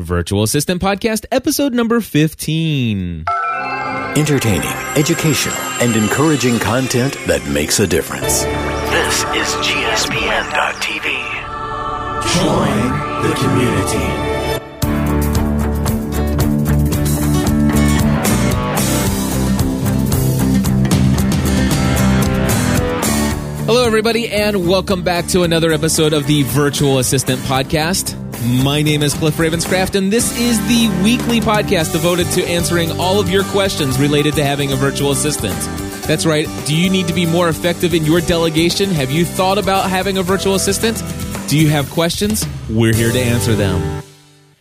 Virtual Assistant Podcast, episode number 15. Entertaining, educational, and encouraging content that makes a difference. This is GSPN.TV. Join the community. Hello, everybody, and welcome back to another episode of the Virtual Assistant Podcast. My name is Cliff Ravenscraft, and this is the weekly podcast devoted to answering all of your questions related to having a virtual assistant. That's right. Do you need to be more effective in your delegation? Have you thought about having a virtual assistant? Do you have questions? We're here to answer them.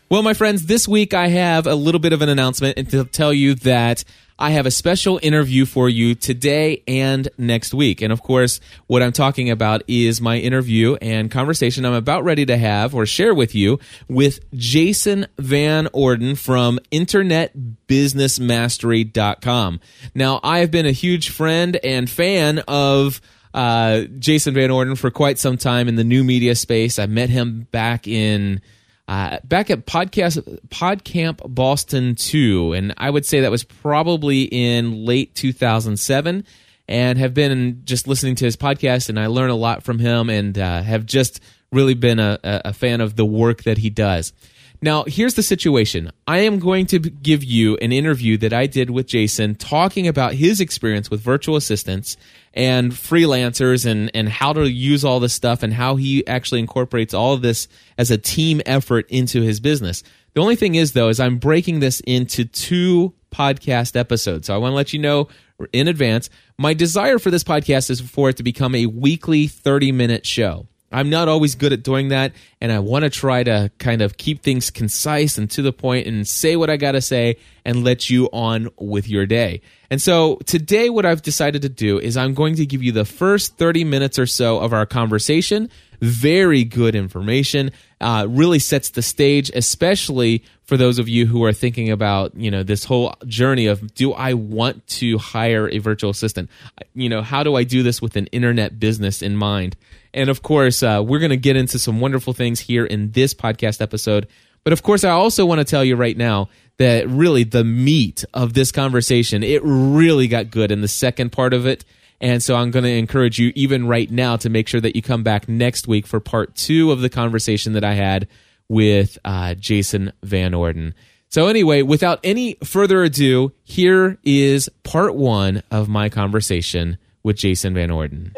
Well, my friends, this week I have a little bit of an announcement and to tell you that I have a special interview for you today and next week. And of course, what I'm talking about is my interview and conversation I'm about ready to have or share with you with Jason Van Orden from InternetBusinessMastery.com. Now, I have been a huge friend and fan of uh, Jason Van Orden for quite some time in the new media space. I met him back in uh, back at podcast PodCamp Boston 2, and I would say that was probably in late 2007. And have been just listening to his podcast, and I learn a lot from him, and uh, have just really been a, a fan of the work that he does. Now, here's the situation. I am going to give you an interview that I did with Jason talking about his experience with virtual assistants and freelancers and, and how to use all this stuff and how he actually incorporates all of this as a team effort into his business. The only thing is, though, is I'm breaking this into two podcast episodes. So I want to let you know in advance. My desire for this podcast is for it to become a weekly 30 minute show. I'm not always good at doing that, and I want to try to kind of keep things concise and to the point and say what I got to say and let you on with your day. And so today, what I've decided to do is I'm going to give you the first 30 minutes or so of our conversation. Very good information. Uh, really sets the stage, especially for those of you who are thinking about, you know, this whole journey of do I want to hire a virtual assistant? You know, how do I do this with an internet business in mind? And of course, uh, we're going to get into some wonderful things here in this podcast episode. But of course, I also want to tell you right now that really the meat of this conversation, it really got good in the second part of it. And so I'm going to encourage you, even right now, to make sure that you come back next week for part two of the conversation that I had with uh, Jason Van Orden. So, anyway, without any further ado, here is part one of my conversation with Jason Van Orden.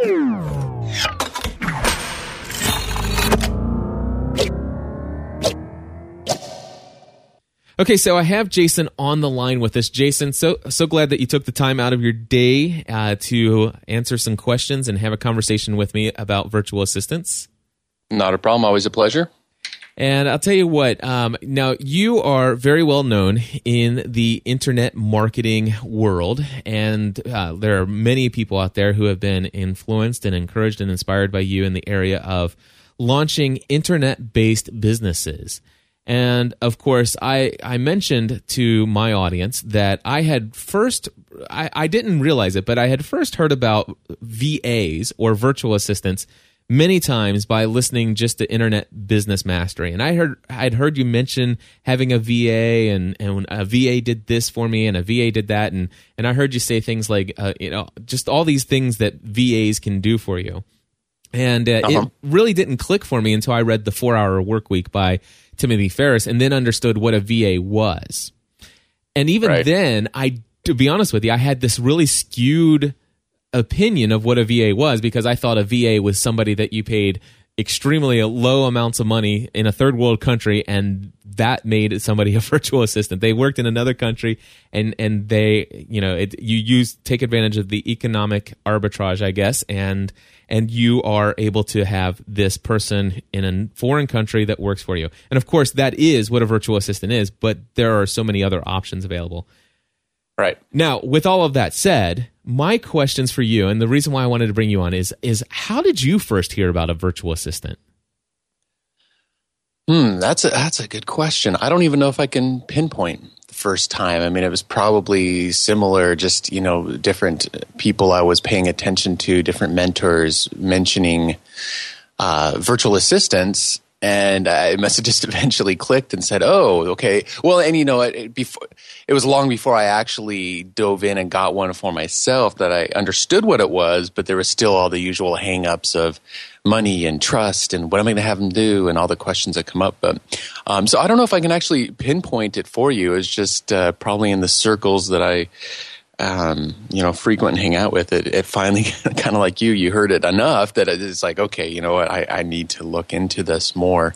Okay, so I have Jason on the line with us. Jason, so so glad that you took the time out of your day uh, to answer some questions and have a conversation with me about virtual assistants. Not a problem. Always a pleasure. And I'll tell you what. Um, now you are very well known in the internet marketing world, and uh, there are many people out there who have been influenced and encouraged and inspired by you in the area of launching internet-based businesses. And of course, I, I mentioned to my audience that I had first, I, I didn't realize it, but I had first heard about VAs or virtual assistants many times by listening just to Internet Business Mastery. And I heard, I'd heard you mention having a VA and, and a VA did this for me and a VA did that. And, and I heard you say things like, uh, you know, just all these things that VAs can do for you. And uh, uh-huh. it really didn't click for me until I read The Four Hour Work Week by Timothy Ferriss and then understood what a VA was. And even right. then, I, to be honest with you, I had this really skewed opinion of what a VA was because I thought a VA was somebody that you paid extremely low amounts of money in a third world country and that made somebody a virtual assistant. They worked in another country and and they you know it, you use take advantage of the economic arbitrage i guess and and you are able to have this person in a foreign country that works for you. And of course that is what a virtual assistant is but there are so many other options available. Right. Now with all of that said my questions for you, and the reason why I wanted to bring you on is is how did you first hear about a virtual assistant? Hmm, that's a that's a good question. I don't even know if I can pinpoint the first time. I mean, it was probably similar, just you know, different people I was paying attention to, different mentors mentioning uh, virtual assistants, and I must have just eventually clicked and said, "Oh, okay." Well, and you know, it, it, before it was long before I actually dove in and got one for myself that I understood what it was, but there was still all the usual hangups of money and trust and what am I going to have them do and all the questions that come up. But um, so I don't know if I can actually pinpoint it for you. It's just uh, probably in the circles that I um, you know, frequent hang out with it, it finally kind of like you, you heard it enough that it's like, okay, you know what, I, I need to look into this more.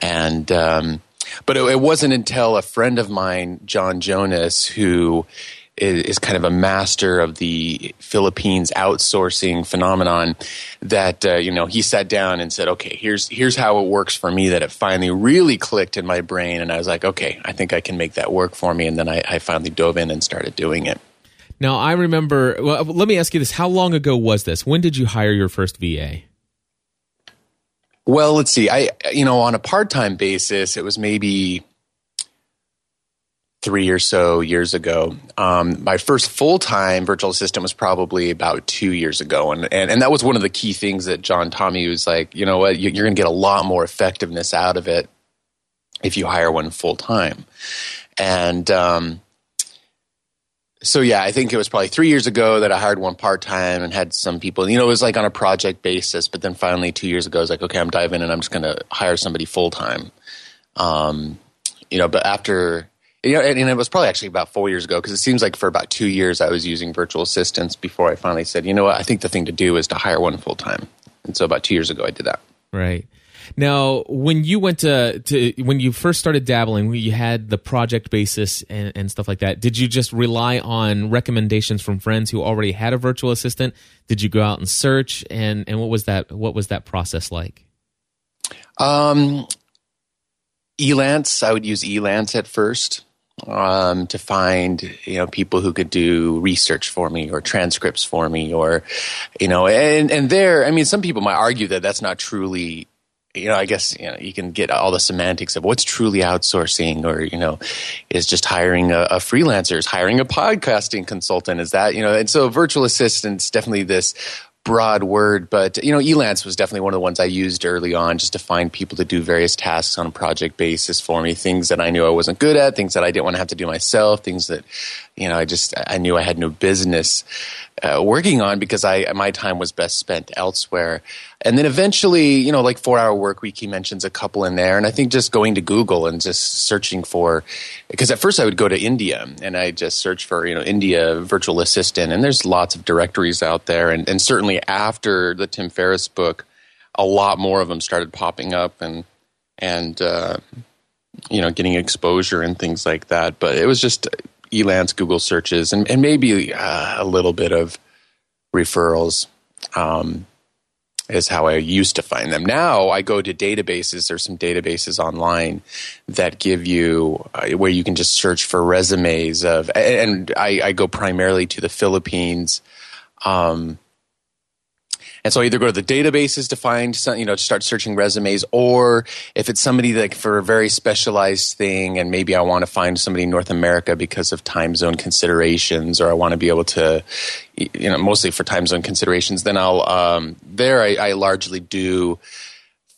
And, um, but it, it, wasn't until a friend of mine, John Jonas, who is, is, kind of a master of the Philippines outsourcing phenomenon, that uh, you know he sat down and said, "Okay, here's here's how it works for me." That it finally really clicked in my brain, and I was like, "Okay, I think I can make that work for me." And then I, I finally dove in and started doing it. Now, I remember, well, let me ask you this. How long ago was this? When did you hire your first VA? Well, let's see. I, you know, on a part time basis, it was maybe three or so years ago. Um, my first full time virtual assistant was probably about two years ago. And, and, and that was one of the key things that John Tommy was like, you know what, you're going to get a lot more effectiveness out of it if you hire one full time. And, um, so yeah, I think it was probably three years ago that I hired one part time and had some people. You know, it was like on a project basis, but then finally two years ago, I was like, okay, I'm diving and I'm just going to hire somebody full time. Um, you know, but after you know, and, and it was probably actually about four years ago because it seems like for about two years I was using virtual assistants before I finally said, you know what, I think the thing to do is to hire one full time. And so about two years ago, I did that. Right. Now, when you went to, to when you first started dabbling, you had the project basis and, and stuff like that. Did you just rely on recommendations from friends who already had a virtual assistant? Did you go out and search? And and what was that what was that process like? Um, Elance, I would use Elance at first um, to find you know people who could do research for me or transcripts for me or you know and and there I mean some people might argue that that's not truly you know, I guess you know you can get all the semantics of what's truly outsourcing, or you know, is just hiring a, a freelancer, is hiring a podcasting consultant, is that you know, and so virtual assistants definitely this broad word, but you know, Elance was definitely one of the ones I used early on just to find people to do various tasks on a project basis for me. Things that I knew I wasn't good at, things that I didn't want to have to do myself, things that you know I just I knew I had no business uh, working on because I my time was best spent elsewhere. And then eventually, you know, like Four Hour Work Week, he mentions a couple in there, and I think just going to Google and just searching for because at first I would go to India and I just search for you know India virtual assistant, and there's lots of directories out there, and, and certainly after the Tim Ferriss book, a lot more of them started popping up and and uh, you know getting exposure and things like that. But it was just Elance Google searches and, and maybe uh, a little bit of referrals. Um, is how I used to find them. Now I go to databases. There's some databases online that give you uh, where you can just search for resumes of, and I, I go primarily to the Philippines. Um, and so I either go to the databases to find some, you know, to start searching resumes, or if it's somebody like for a very specialized thing, and maybe I want to find somebody in North America because of time zone considerations, or I want to be able to, you know, mostly for time zone considerations, then I'll um, there I, I largely do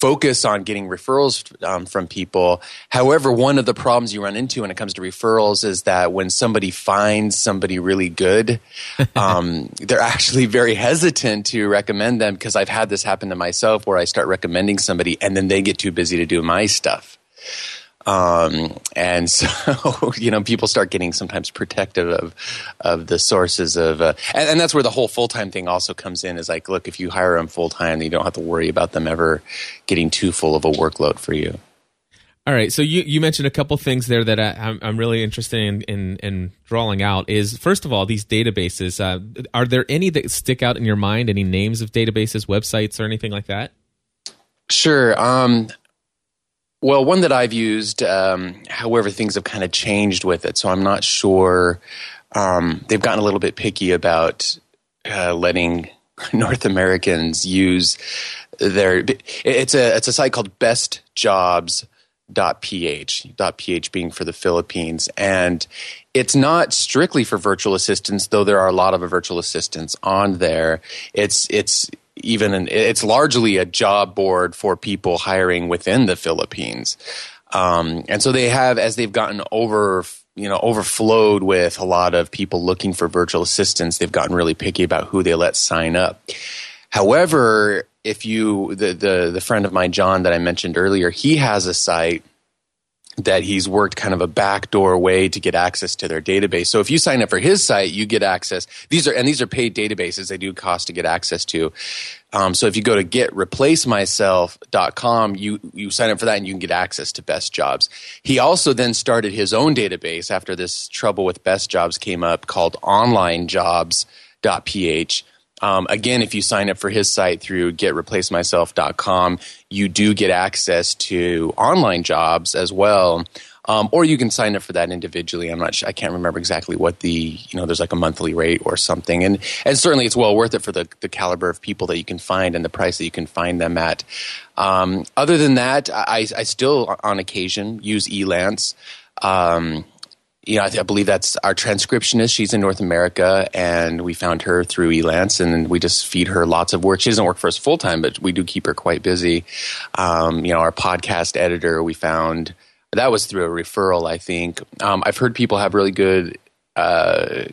focus on getting referrals um, from people. However, one of the problems you run into when it comes to referrals is that when somebody finds somebody really good, um, they're actually very hesitant to recommend them because I've had this happen to myself where I start recommending somebody and then they get too busy to do my stuff. Um, and so, you know, people start getting sometimes protective of, of the sources of, uh, and, and, that's where the whole full time thing also comes in is like, look, if you hire them full time, you don't have to worry about them ever getting too full of a workload for you. All right. So you, you mentioned a couple things there that I, am I'm really interested in, in, in, drawing out is first of all, these databases, uh, are there any that stick out in your mind? Any names of databases, websites, or anything like that? Sure. Um, well, one that I've used, um, however, things have kind of changed with it, so I'm not sure. Um, they've gotten a little bit picky about uh, letting North Americans use their. It's a it's a site called bestjobs.ph. .ph being for the Philippines, and it's not strictly for virtual assistants, though there are a lot of virtual assistants on there. It's it's even an, it's largely a job board for people hiring within the Philippines. Um, and so they have, as they've gotten over, you know, overflowed with a lot of people looking for virtual assistants, they've gotten really picky about who they let sign up. However, if you, the, the, the friend of mine, John, that I mentioned earlier, he has a site that he's worked kind of a backdoor way to get access to their database. So if you sign up for his site, you get access. These are and these are paid databases. They do cost to get access to. Um, so if you go to getreplacemyself.com, you you sign up for that and you can get access to best jobs. He also then started his own database after this trouble with best jobs came up called onlinejobs.ph um, again, if you sign up for his site through getreplacemyself.com, you do get access to online jobs as well. Um, or you can sign up for that individually. I'm not sure, I can't remember exactly what the, you know, there's like a monthly rate or something. And, and certainly it's well worth it for the, the caliber of people that you can find and the price that you can find them at. Um, other than that, I, I still on occasion use Elance. Um, you know, I, th- I, believe that's our transcriptionist. She's in North America, and we found her through Elance, and we just feed her lots of work. She doesn't work for us full time, but we do keep her quite busy. Um, you know, our podcast editor, we found that was through a referral. I think um, I've heard people have really good. Uh,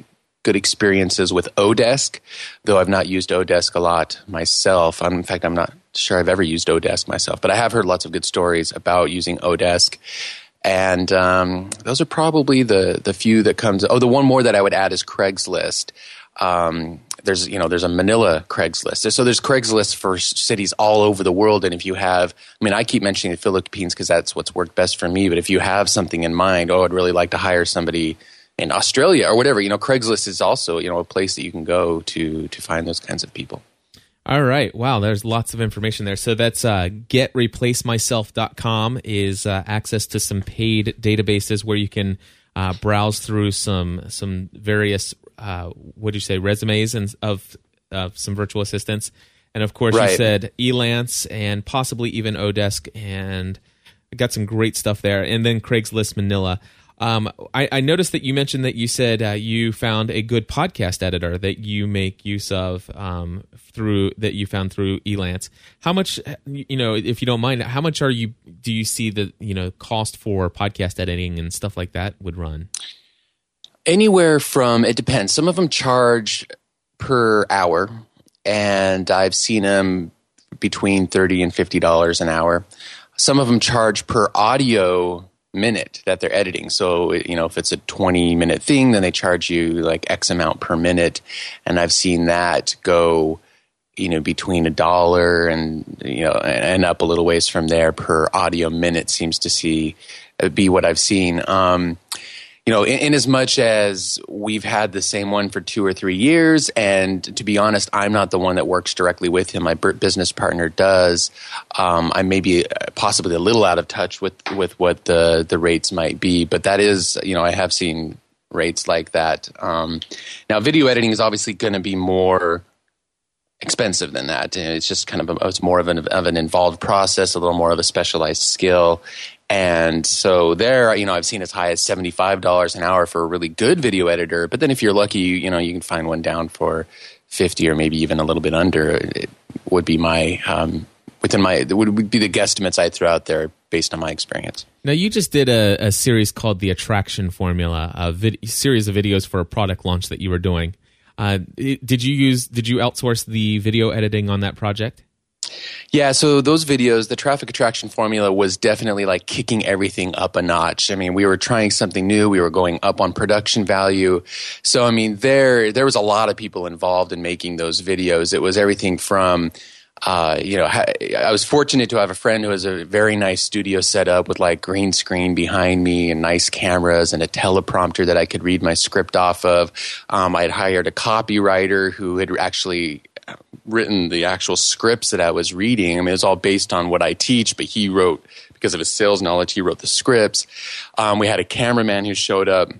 good experiences with Odesk, though I've not used Odesk a lot myself. I'm, in fact, I'm not sure I've ever used Odesk myself, but I have heard lots of good stories about using Odesk and um, those are probably the the few that comes. Oh, the one more that I would add is Craigslist. Um, there's you know there's a Manila Craigslist. So there's Craigslist for cities all over the world. And if you have, I mean, I keep mentioning the Philippines because that's what's worked best for me. But if you have something in mind, oh, I'd really like to hire somebody in Australia or whatever, you know, Craigslist is also you know a place that you can go to to find those kinds of people. All right. Wow. There's lots of information there. So that's uh, getreplacemyself.com is uh, access to some paid databases where you can uh, browse through some some various uh, what do you say resumes and of of some virtual assistants. And of course, right. you said Elance and possibly even Odesk, and got some great stuff there. And then Craigslist Manila. Um, I, I, noticed that you mentioned that you said uh, you found a good podcast editor that you make use of um, through that you found through Elance. How much, you know, if you don't mind, how much are you? Do you see the you know cost for podcast editing and stuff like that would run? Anywhere from it depends. Some of them charge per hour, and I've seen them between thirty and fifty dollars an hour. Some of them charge per audio minute that they're editing. So, you know, if it's a 20 minute thing, then they charge you like X amount per minute. And I've seen that go, you know, between a dollar and, you know, and up a little ways from there per audio minute seems to see be what I've seen. Um, you know, in, in, as much as we've had the same one for two or three years, and to be honest, I'm not the one that works directly with him. My business partner does. Um, I may be uh, possibly a little out of touch with with what the the rates might be, but that is, you know, I have seen rates like that. Um, now, video editing is obviously going to be more expensive than that. It's just kind of a, it's more of an of an involved process, a little more of a specialized skill, and so there, you know, I've seen as high as $75 an hour for a really good video editor. But then if you're lucky, you know, you can find one down for 50 or maybe even a little bit under. It would be my, um, within my, would be the guesstimates I throw out there based on my experience. Now, you just did a, a series called The Attraction Formula, a vid- series of videos for a product launch that you were doing. Uh, did you use, did you outsource the video editing on that project? Yeah, so those videos, the traffic attraction formula was definitely like kicking everything up a notch. I mean, we were trying something new. We were going up on production value. So, I mean, there there was a lot of people involved in making those videos. It was everything from uh, you know, I was fortunate to have a friend who has a very nice studio set up with like green screen behind me and nice cameras and a teleprompter that I could read my script off of. Um, I had hired a copywriter who had actually written the actual scripts that I was reading. I mean, it was all based on what I teach, but he wrote because of his sales knowledge. He wrote the scripts. Um, we had a cameraman who showed up,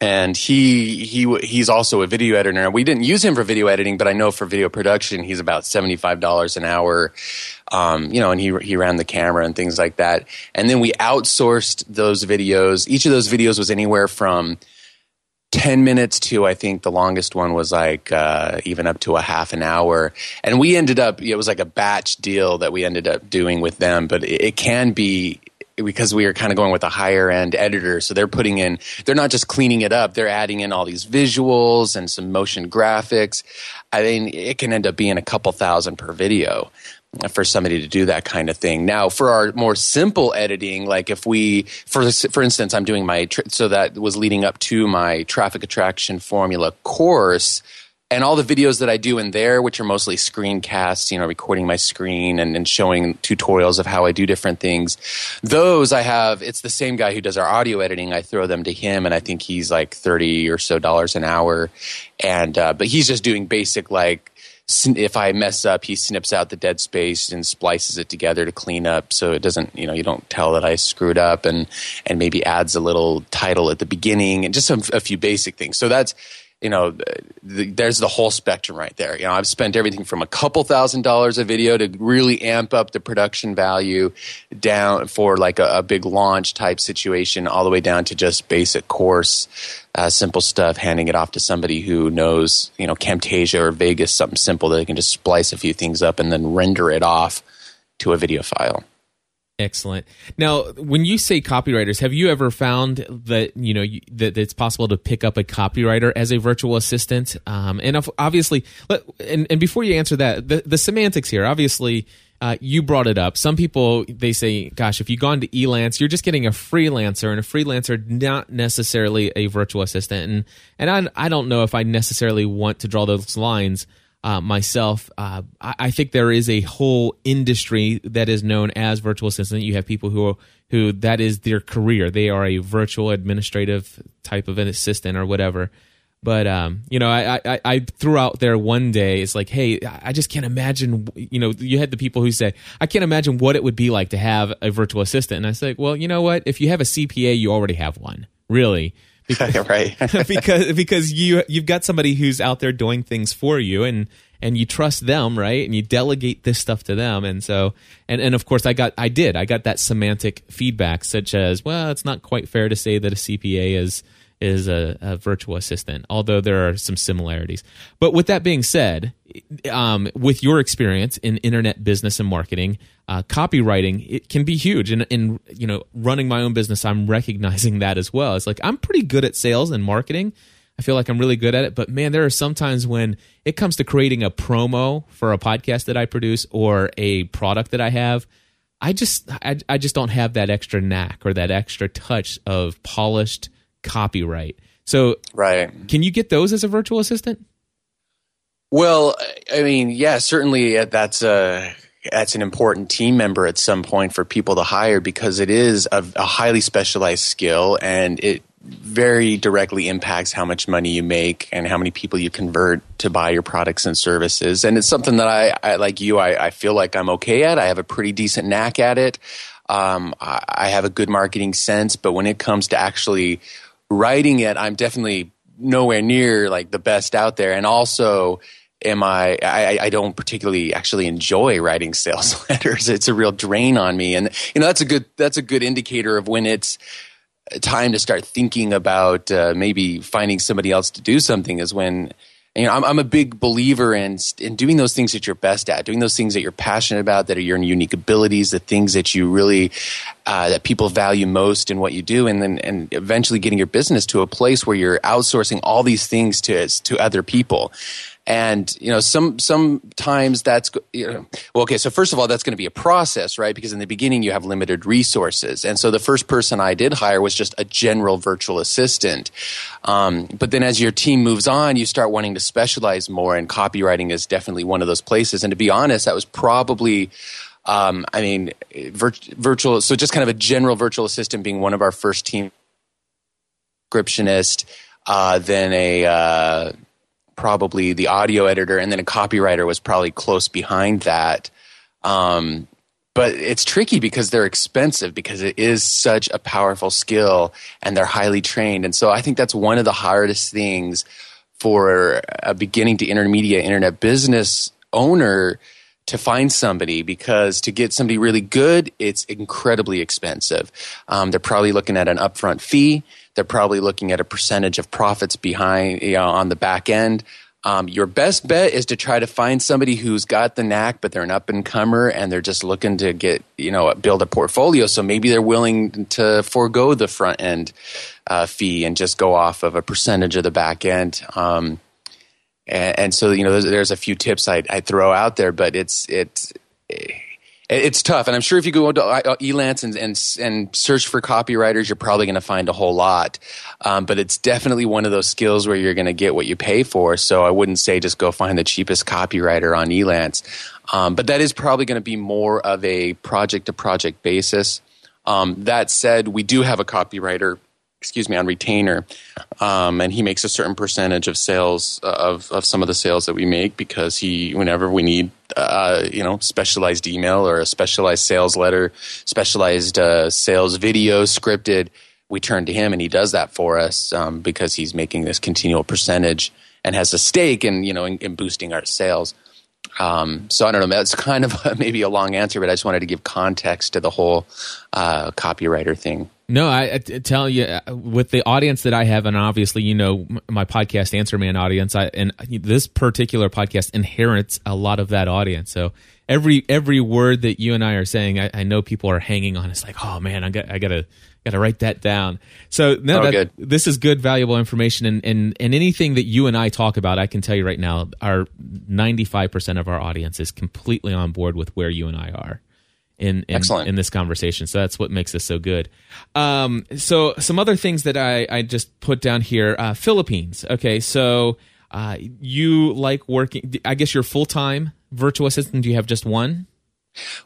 and he he he's also a video editor. We didn't use him for video editing, but I know for video production, he's about seventy five dollars an hour. Um, you know, and he he ran the camera and things like that. And then we outsourced those videos. Each of those videos was anywhere from 10 minutes to i think the longest one was like uh, even up to a half an hour. And we ended up it was like a batch deal that we ended up doing with them but it, it can be because we are kind of going with a higher end editor so they're putting in they're not just cleaning it up they're adding in all these visuals and some motion graphics. I mean it can end up being a couple thousand per video for somebody to do that kind of thing. Now, for our more simple editing, like if we, for for instance, I'm doing my so that was leading up to my traffic attraction formula course. And all the videos that I do in there, which are mostly screencasts, you know, recording my screen and, and showing tutorials of how I do different things, those I have, it's the same guy who does our audio editing. I throw them to him and I think he's like 30 or so dollars an hour. And, uh, but he's just doing basic like, if I mess up, he snips out the dead space and splices it together to clean up, so it doesn't, you know, you don't tell that I screwed up, and and maybe adds a little title at the beginning and just a, a few basic things. So that's you know, the, there's the whole spectrum right there. You know, I've spent everything from a couple thousand dollars a video to really amp up the production value down for like a, a big launch type situation, all the way down to just basic course, uh, simple stuff, handing it off to somebody who knows, you know, Camtasia or Vegas, something simple that they can just splice a few things up and then render it off to a video file. Excellent. Now, when you say copywriters, have you ever found that you know that it's possible to pick up a copywriter as a virtual assistant? Um, and obviously, and, and before you answer that, the, the semantics here, obviously, uh, you brought it up. Some people they say, "Gosh, if you've gone to Elance, you're just getting a freelancer, and a freelancer not necessarily a virtual assistant." And and I I don't know if I necessarily want to draw those lines uh, myself, uh, I, I, think there is a whole industry that is known as virtual assistant. You have people who who that is their career. They are a virtual administrative type of an assistant or whatever. But um, you know, I, I, I threw out there one day. It's like, hey, I just can't imagine. You know, you had the people who say, I can't imagine what it would be like to have a virtual assistant. And I said, well, you know what? If you have a CPA, you already have one. Really, because, right. because because you you've got somebody who's out there doing things for you and and you trust them right? And you delegate this stuff to them. And so and and of course I got I did. I got that semantic feedback such as well it's not quite fair to say that a CPA is is a, a, virtual assistant, although there are some similarities. But with that being said, um, with your experience in internet business and marketing, uh, copywriting it can be huge. And in you know running my own business, I'm recognizing that as well. It's like I'm pretty good at sales and marketing. I feel like I'm really good at it, but man, there are some times when it comes to creating a promo for a podcast that I produce or a product that I have. I just I, I just don't have that extra knack or that extra touch of polished copyright. So, right. Can you get those as a virtual assistant? Well, I mean, yeah, certainly uh, that's a that's an important team member at some point for people to hire because it is a, a highly specialized skill and it very directly impacts how much money you make and how many people you convert to buy your products and services. And it's something that I, I like you, I, I, feel like I'm okay at. I have a pretty decent knack at it. Um, I, I have a good marketing sense, but when it comes to actually writing it, I'm definitely nowhere near like the best out there. And also, am I, I, I don't particularly actually enjoy writing sales letters. It's a real drain on me. And, you know, that's a good, that's a good indicator of when it's time to start thinking about uh, maybe finding somebody else to do something is when, you know, I'm, I'm a big believer in in doing those things that you're best at, doing those things that you're passionate about, that are your unique abilities, the things that you really uh, that people value most in what you do, and then and eventually getting your business to a place where you're outsourcing all these things to to other people and you know some sometimes that's you know well okay so first of all that's going to be a process right? Because in the beginning you have limited resources. And so the first person i did hire was just a general virtual assistant. Um, but then as your team moves on you start wanting to specialize more and copywriting is definitely one of those places. And to be honest that was probably um, i mean vir- virtual so just kind of a general virtual assistant being one of our first team descriptionist uh, then a uh, probably the audio editor, and then a copywriter was probably close behind that. Um, but it's tricky because they're expensive because it is such a powerful skill and they're highly trained. And so I think that's one of the hardest things for a beginning to intermediate internet business owner to find somebody because to get somebody really good, it's incredibly expensive. Um, they're probably looking at an upfront fee. They're probably looking at a percentage of profits behind you know, on the back end. Um, your best bet is to try to find somebody who's got the knack, but they're an up and comer and they're just looking to get, you know, build a portfolio. So maybe they're willing to forego the front end uh, fee and just go off of a percentage of the back end. Um, and, and, so, you know, there's, there's a few tips I, I throw out there, but it's, it's, it's tough, and I'm sure if you go to uh, Elance and and, and search for copywriters, you're probably going to find a whole lot. Um, but it's definitely one of those skills where you're going to get what you pay for. So I wouldn't say just go find the cheapest copywriter on Elance, um, but that is probably going to be more of a project to project basis. Um, that said, we do have a copywriter excuse me, on retainer, um, and he makes a certain percentage of sales uh, of of some of the sales that we make because he, whenever we need, uh, you know, specialized email or a specialized sales letter, specialized uh, sales video scripted, we turn to him and he does that for us um, because he's making this continual percentage and has a stake in you know in, in boosting our sales. Um, so I don't know. That's kind of a, maybe a long answer, but I just wanted to give context to the whole uh, copywriter thing. No, I, I, tell you, uh, with the audience that I have, and obviously, you know, my podcast Answer Man audience, I, and this particular podcast inherits a lot of that audience. So every every word that you and I are saying, I, I know people are hanging on. It's like, oh man, I got I gotta gotta write that down. So no, oh, that, this is good, valuable information, and, and and anything that you and I talk about, I can tell you right now, our ninety five percent of our audience is completely on board with where you and I are in in, in, this conversation. So that's what makes this so good. Um, so some other things that I, I just put down here: uh, Philippines. Okay, so uh, you like working? I guess you're full time virtual assistant. Do you have just one?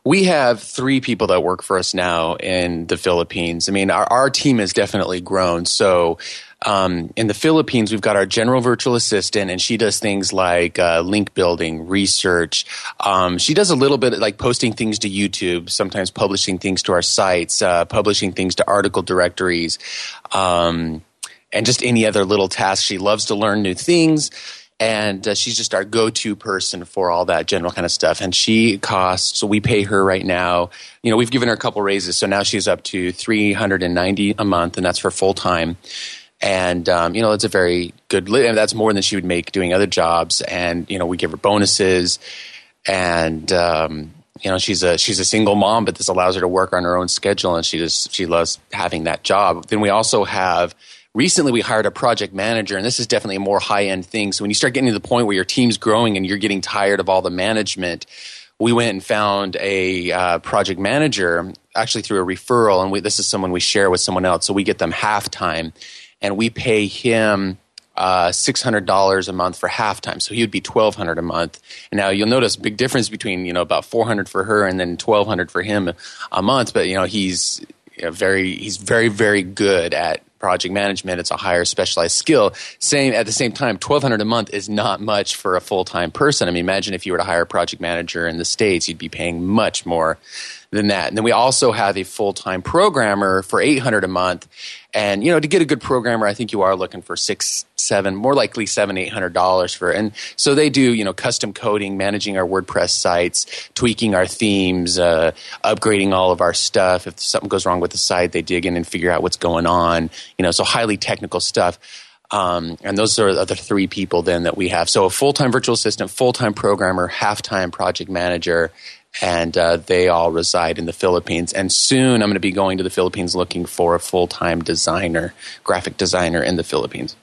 We have three people that work for us now in the Philippines. I mean, our, our team has definitely grown. So um, in the Philippines, we've got our general virtual assistant, and she does things like uh, link building, research. Um, she does a little bit like posting things to YouTube, sometimes publishing things to our sites, uh, publishing things to article directories, um, and just any other little tasks. She loves to learn new things. And uh, she's just our go-to person for all that general kind of stuff. And she costs. So we pay her right now. You know, we've given her a couple raises, so now she's up to three hundred and ninety a month, and that's for full time and um, you know it's a very good li- and that's more than she would make doing other jobs and you know we give her bonuses and um, you know she's a she's a single mom but this allows her to work on her own schedule and she just she loves having that job then we also have recently we hired a project manager and this is definitely a more high end thing so when you start getting to the point where your team's growing and you're getting tired of all the management we went and found a uh, project manager actually through a referral and we, this is someone we share with someone else so we get them half time and we pay him uh, $600 a month for half time So he would be 1200 a month. And now you'll notice big difference between, you know, about 400 for her and then 1200 for him a month. But, you know, he's you know, very, he's very, very good at project management. It's a higher specialized skill. Same at the same time, 1200 a month is not much for a full-time person. I mean, imagine if you were to hire a project manager in the States, you'd be paying much more than that. And then we also have a full-time programmer for 800 a month. And, you know, to get a good programmer, I think you are looking for six, seven, more likely seven, eight hundred dollars for. And so they do, you know, custom coding, managing our WordPress sites, tweaking our themes, uh, upgrading all of our stuff. If something goes wrong with the site, they dig in and figure out what's going on. You know, so highly technical stuff. Um, and those are the three people then that we have. So a full time virtual assistant, full time programmer, half time project manager, and uh, they all reside in the Philippines. And soon I'm going to be going to the Philippines looking for a full time designer, graphic designer in the Philippines.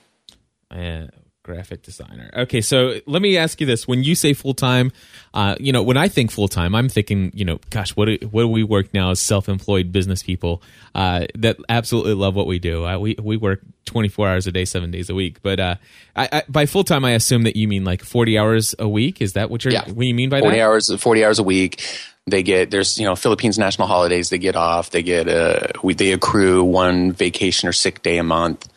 Uh, graphic designer. Okay, so let me ask you this: When you say full time, uh, you know, when I think full time, I'm thinking, you know, gosh, what do, what do we work now as self employed business people uh, that absolutely love what we do? Uh, we we work 24 hours a day, seven days a week. But uh, I, I, by full time, I assume that you mean like 40 hours a week. Is that what you're? Yeah. what you mean by 40 that? hours, 40 hours a week. They get there's you know Philippines national holidays. They get off. They get a we, they accrue one vacation or sick day a month.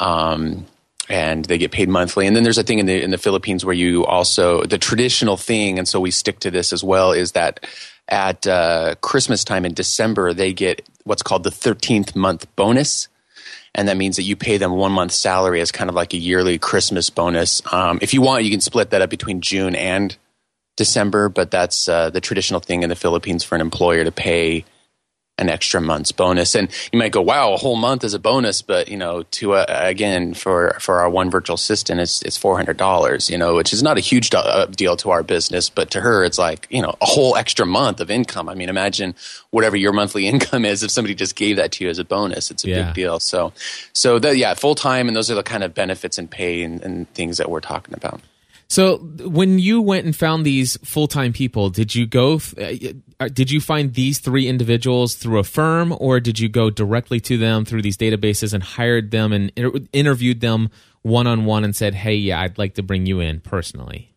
Um, and they get paid monthly. And then there's a thing in the in the Philippines where you also the traditional thing, and so we stick to this as well, is that at uh, Christmas time in December they get what's called the 13th month bonus. And that means that you pay them one month salary as kind of like a yearly Christmas bonus. Um, if you want, you can split that up between June and December, but that's uh, the traditional thing in the Philippines for an employer to pay an extra month's bonus. And you might go, "Wow, a whole month is a bonus," but you know, to uh, again for for our one virtual assistant, it's it's four hundred dollars. You know, which is not a huge do- uh, deal to our business, but to her, it's like you know a whole extra month of income. I mean, imagine whatever your monthly income is if somebody just gave that to you as a bonus. It's a Yeah. big deal. So, so that yeah, full time, and those are the kind of benefits and pay and, and things that we're talking about. So when you went and found these full-time people, did you go uh, did you find these three individuals through a firm or did you go directly to them through these databases and hired them and interviewed them one-on-one and said, "Hey, yeah, I'd like to bring you in personally."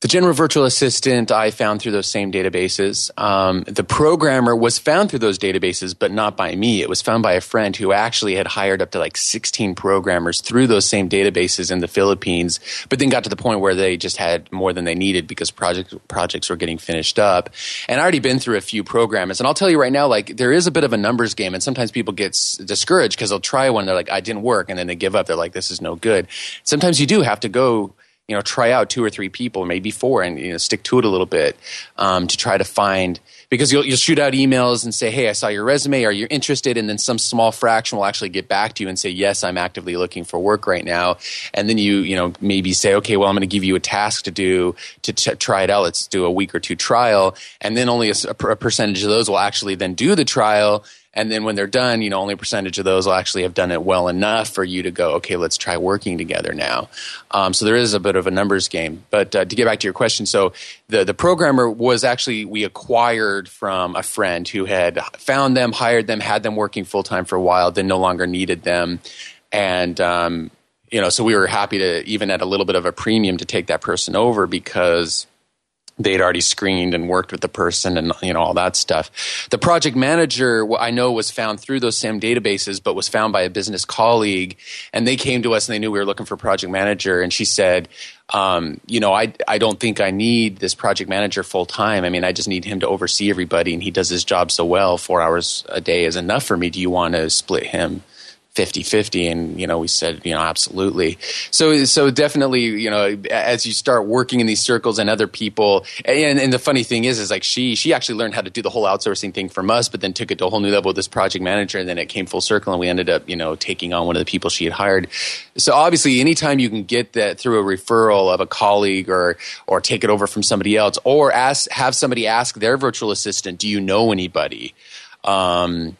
The general virtual assistant I found through those same databases. Um, the programmer was found through those databases, but not by me. It was found by a friend who actually had hired up to like 16 programmers through those same databases in the Philippines, but then got to the point where they just had more than they needed because project, projects were getting finished up. And I already been through a few programmers. And I'll tell you right now, like there is a bit of a numbers game. And sometimes people get s- discouraged because they'll try one. They're like, I didn't work. And then they give up. They're like, this is no good. Sometimes you do have to go you know try out two or three people maybe four and you know stick to it a little bit um, to try to find because you'll, you'll shoot out emails and say hey i saw your resume. Are you interested? And then some small fraction will actually get back to you and say yes i'm actively looking for work right now. And then you you know maybe say okay well i'm going to give you a task to do to t- try it out. Let's do a week or two trial. And then only a, a percentage of those will actually then do the trial and then when they're done, you know, only a percentage of those will actually have done it well enough for you to go, okay, let's try working together now. Um, so there is a bit of a numbers game. But uh, to get back to your question, so the the programmer was actually we acquired from a friend who had found them, hired them, had them working full time for a while, then no longer needed them, and um, you know, so we were happy to even at a little bit of a premium to take that person over because they'd already screened and worked with the person and you know all that stuff. The project manager I know was found through those same databases, but was found by a business colleague, and they came to us and they knew we were looking for a project manager, and she said. Um, you know, I I don't think I need this project manager full time. I mean, I just need him to oversee everybody, and he does his job so well. Four hours a day is enough for me. Do you want to split him 50-50 and you know we said you know absolutely. So so definitely you know as you start working in these circles and other people and, and the funny thing is is like she she actually learned how to do the whole outsourcing thing from us but then took it to a whole new level with this project manager and then it came full circle and we ended up you know taking on one of the people she had hired. So obviously anytime you can get that through a referral of a colleague or or take it over from somebody else or ask have somebody ask their virtual assistant do you know anybody? Um,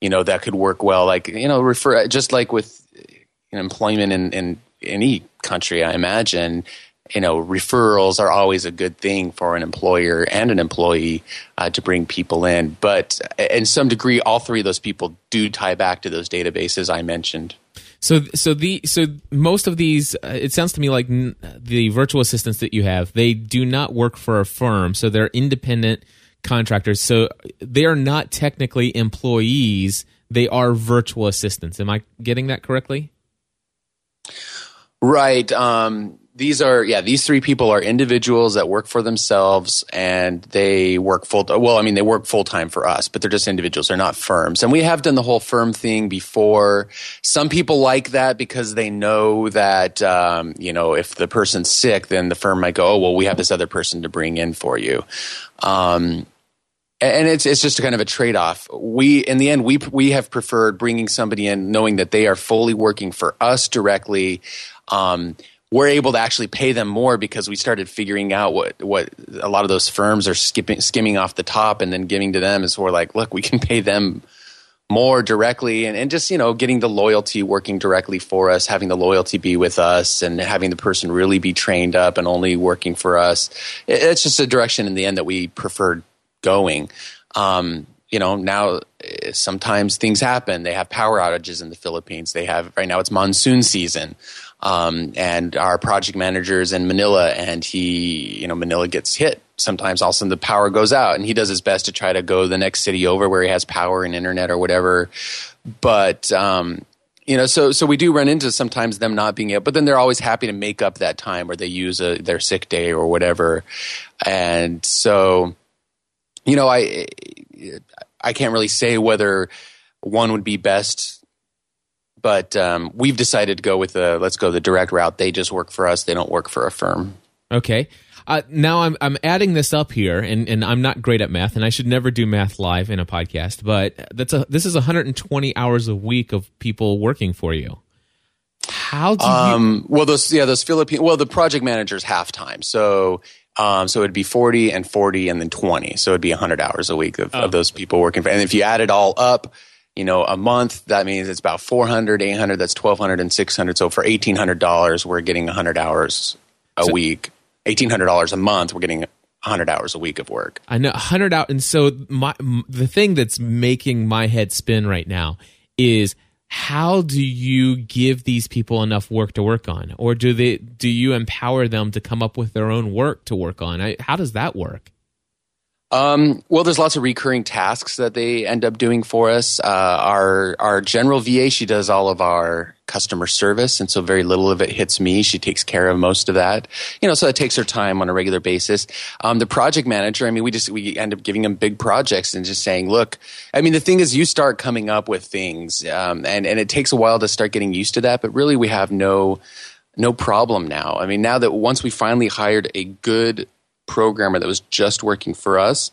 you know that could work well. Like you know refer just like with employment in, in any country i imagine you know referrals are always a good thing for an employer and an employee uh, to bring people in. But in some degree all three of those people do tie back to those databases i mentioned. So, so the so most of these, uh, it sounds to me like n- the virtual assistants that you have, they do not work for a firm, so they're independent contractors. So they are not technically employees; they are virtual assistants. Am I getting that correctly? Right. Um, these are yeah. These three people are individuals that work for themselves, and they work full. Well, I mean, they work full time for us, but they're just individuals. They're not firms. And we have done the whole firm thing before. Some people like that because they know that um, you know if the person's sick, then the firm might go, oh well, we have this other person to bring in for you. Um, and it's it's just kind of a trade off. We in the end we we have preferred bringing somebody in knowing that they are fully working for us directly. Um, we're able to actually pay them more because we started figuring out what what a lot of those firms are skipping skimming off the top and then giving to them is we're like look we can pay them more directly and, and just you know getting the loyalty working directly for us having the loyalty be with us and having the person really be trained up and only working for us. It- it's just a direction in the end that we preferred going. Um, you know now eh, sometimes things happen. They have power outages in the philippines. They have right now it's monsoon season um, and our project managers in manila and he you know manila gets hit. Sometimes all of a sudden the power goes out and he does his best to try to go the next city over where he has power and internet or whatever. But um, you know so so we do run into sometimes them not being able but then they're always happy to make up that time or they use a, their sick day or whatever. And so you know i i can't really say whether one would be best but um, we've decided to go with the let's go the direct route they just work for us they don't work for a firm Okay. uh, now I'm I'm adding this up here, and, and I'm not great at math, and I should never do math live in a podcast. But that's a this is 120 hours a week of people working for you. How do you? Um, well, those yeah, those Philippine. Well, the project manager's half time, so um, so it'd be forty and forty and then twenty. So it'd be hundred hours a week of, Oh. of those people working. For, and if you add it all up, you know, a month that means it's about 400, 800, That's twelve hundred and six hundred. So for eighteen hundred dollars, we're getting hundred hours a week. Eighteen hundred dollars a month, we're getting hundred hours a week of work. I know 100 out, and so my the thing that's making my head spin right now is how do you give these people enough work to work on, or do they do you empower them to come up with their own work to work on? I, how does that work? Um, well, there's lots of recurring tasks that they end up doing for us. Uh, our our general VA, she does all of our customer service, and so very little of it hits me. She takes care of most of that. You know, so it takes her time on a regular basis. Um, the project manager, I mean, we just we end up giving them big projects and just saying, look, I mean, the thing is, you start coming up with things, um, and and it takes a while to start getting used to that. But really, we have no no problem now. I mean, now that once we finally hired a good programmer that was just working for us,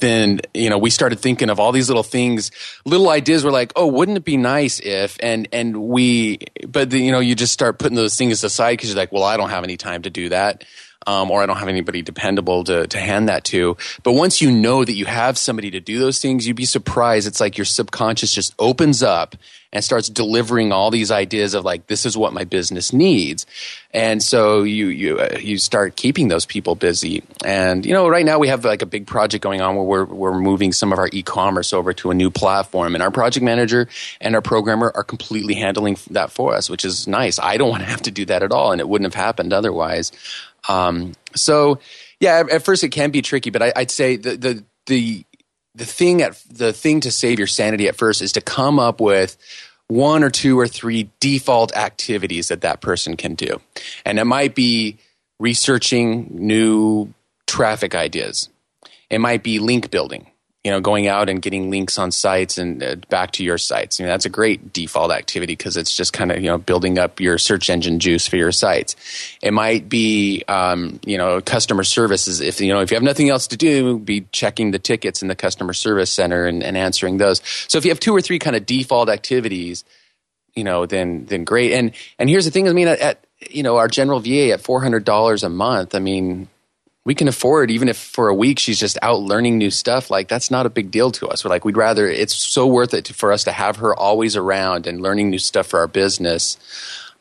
then you know we started thinking of all these little things, little ideas. We're like, oh, wouldn't it be nice if? And and we, but the, you know, you just start putting those things aside because you're like, well, I don't have any time to do that. Um, or I don't have anybody dependable to, to hand that to. But once you know that you have somebody to do those things, you'd be surprised. It's like your subconscious just opens up and starts delivering all these ideas of like, this is what my business needs. And so you, you, uh, you start keeping those people busy. And, you know, right now we have like a big project going on where we're, we're moving some of our e-commerce over to a new platform and our project manager and our programmer are completely handling that for us, which is nice. I don't want to have to do that at all. And it wouldn't have happened otherwise. Um, so yeah, at, at first it can be tricky, but I, I'd say the, the, the, the thing at the thing to save your sanity at first is to come up with one or two or three default activities that that person can do. And it might be researching new traffic ideas. It might be link building, you know, going out and getting links on sites and uh, back to your sites. You know, that's a great default activity because it's just kind of, you know, building up your search engine juice for your sites. It might be, um, you know, customer services. If, you know, if you have nothing else to do, be checking the tickets in the customer service center and, and answering those. So if you have two or three kind of default activities, you know, then then great. And and here's the thing. I mean, at, at you know our general VA at four hundred dollars a month. I mean, we can afford even if for a week she's just out learning new stuff. Like that's not a big deal to us. We're like we'd rather. It's so worth it to, for us to have her always around and learning new stuff for our business.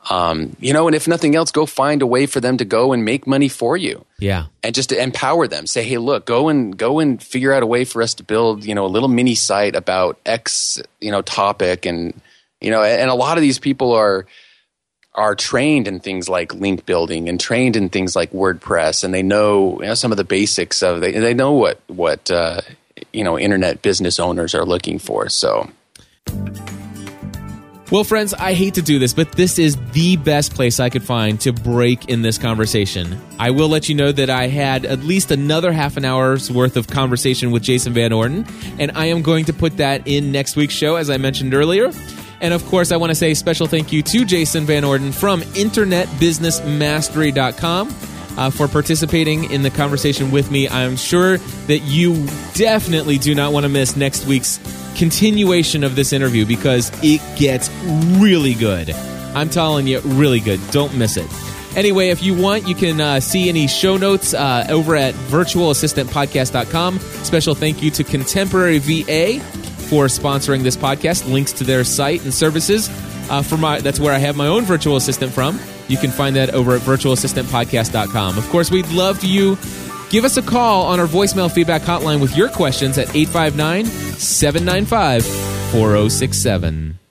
Um, you know, and if nothing else, go find a way for them to go and make money for you Yeah. and just to empower them say hey look go and go and figure out a way for us to build you know a little mini site about x you know topic and you know and a lot of these people are are trained in things like link building and trained in things like wordpress and they know, you know some of the basics of they, they know what what uh, you know internet business owners are looking for so Well, friends, I hate to do this, but this is the best place I could find to break in this conversation. I will let you know that I had at least another half an hour's worth of conversation with Jason Van Orden, and I am going to put that in next week's show, as I mentioned earlier. And of course, I want to say special thank you to Jason Van Orden from InternetBusinessMastery.com. Uh, for participating in the conversation with me. I'm sure that you definitely do not want to miss next week's continuation of this interview because it gets really good. I'm telling you, really good. Don't miss it. Anyway, if you want, you can uh, see any show notes uh, over at virtualassistantpodcast.com. Special thank you to Contemporary VA for sponsoring this podcast. Links to their site and services. Uh, for my, that's where I have my own virtual assistant from. You can find that over at virtualassistantpodcast.com. Of course, we'd love you. Give us a call on our voicemail feedback hotline with your questions at 859 795 4067.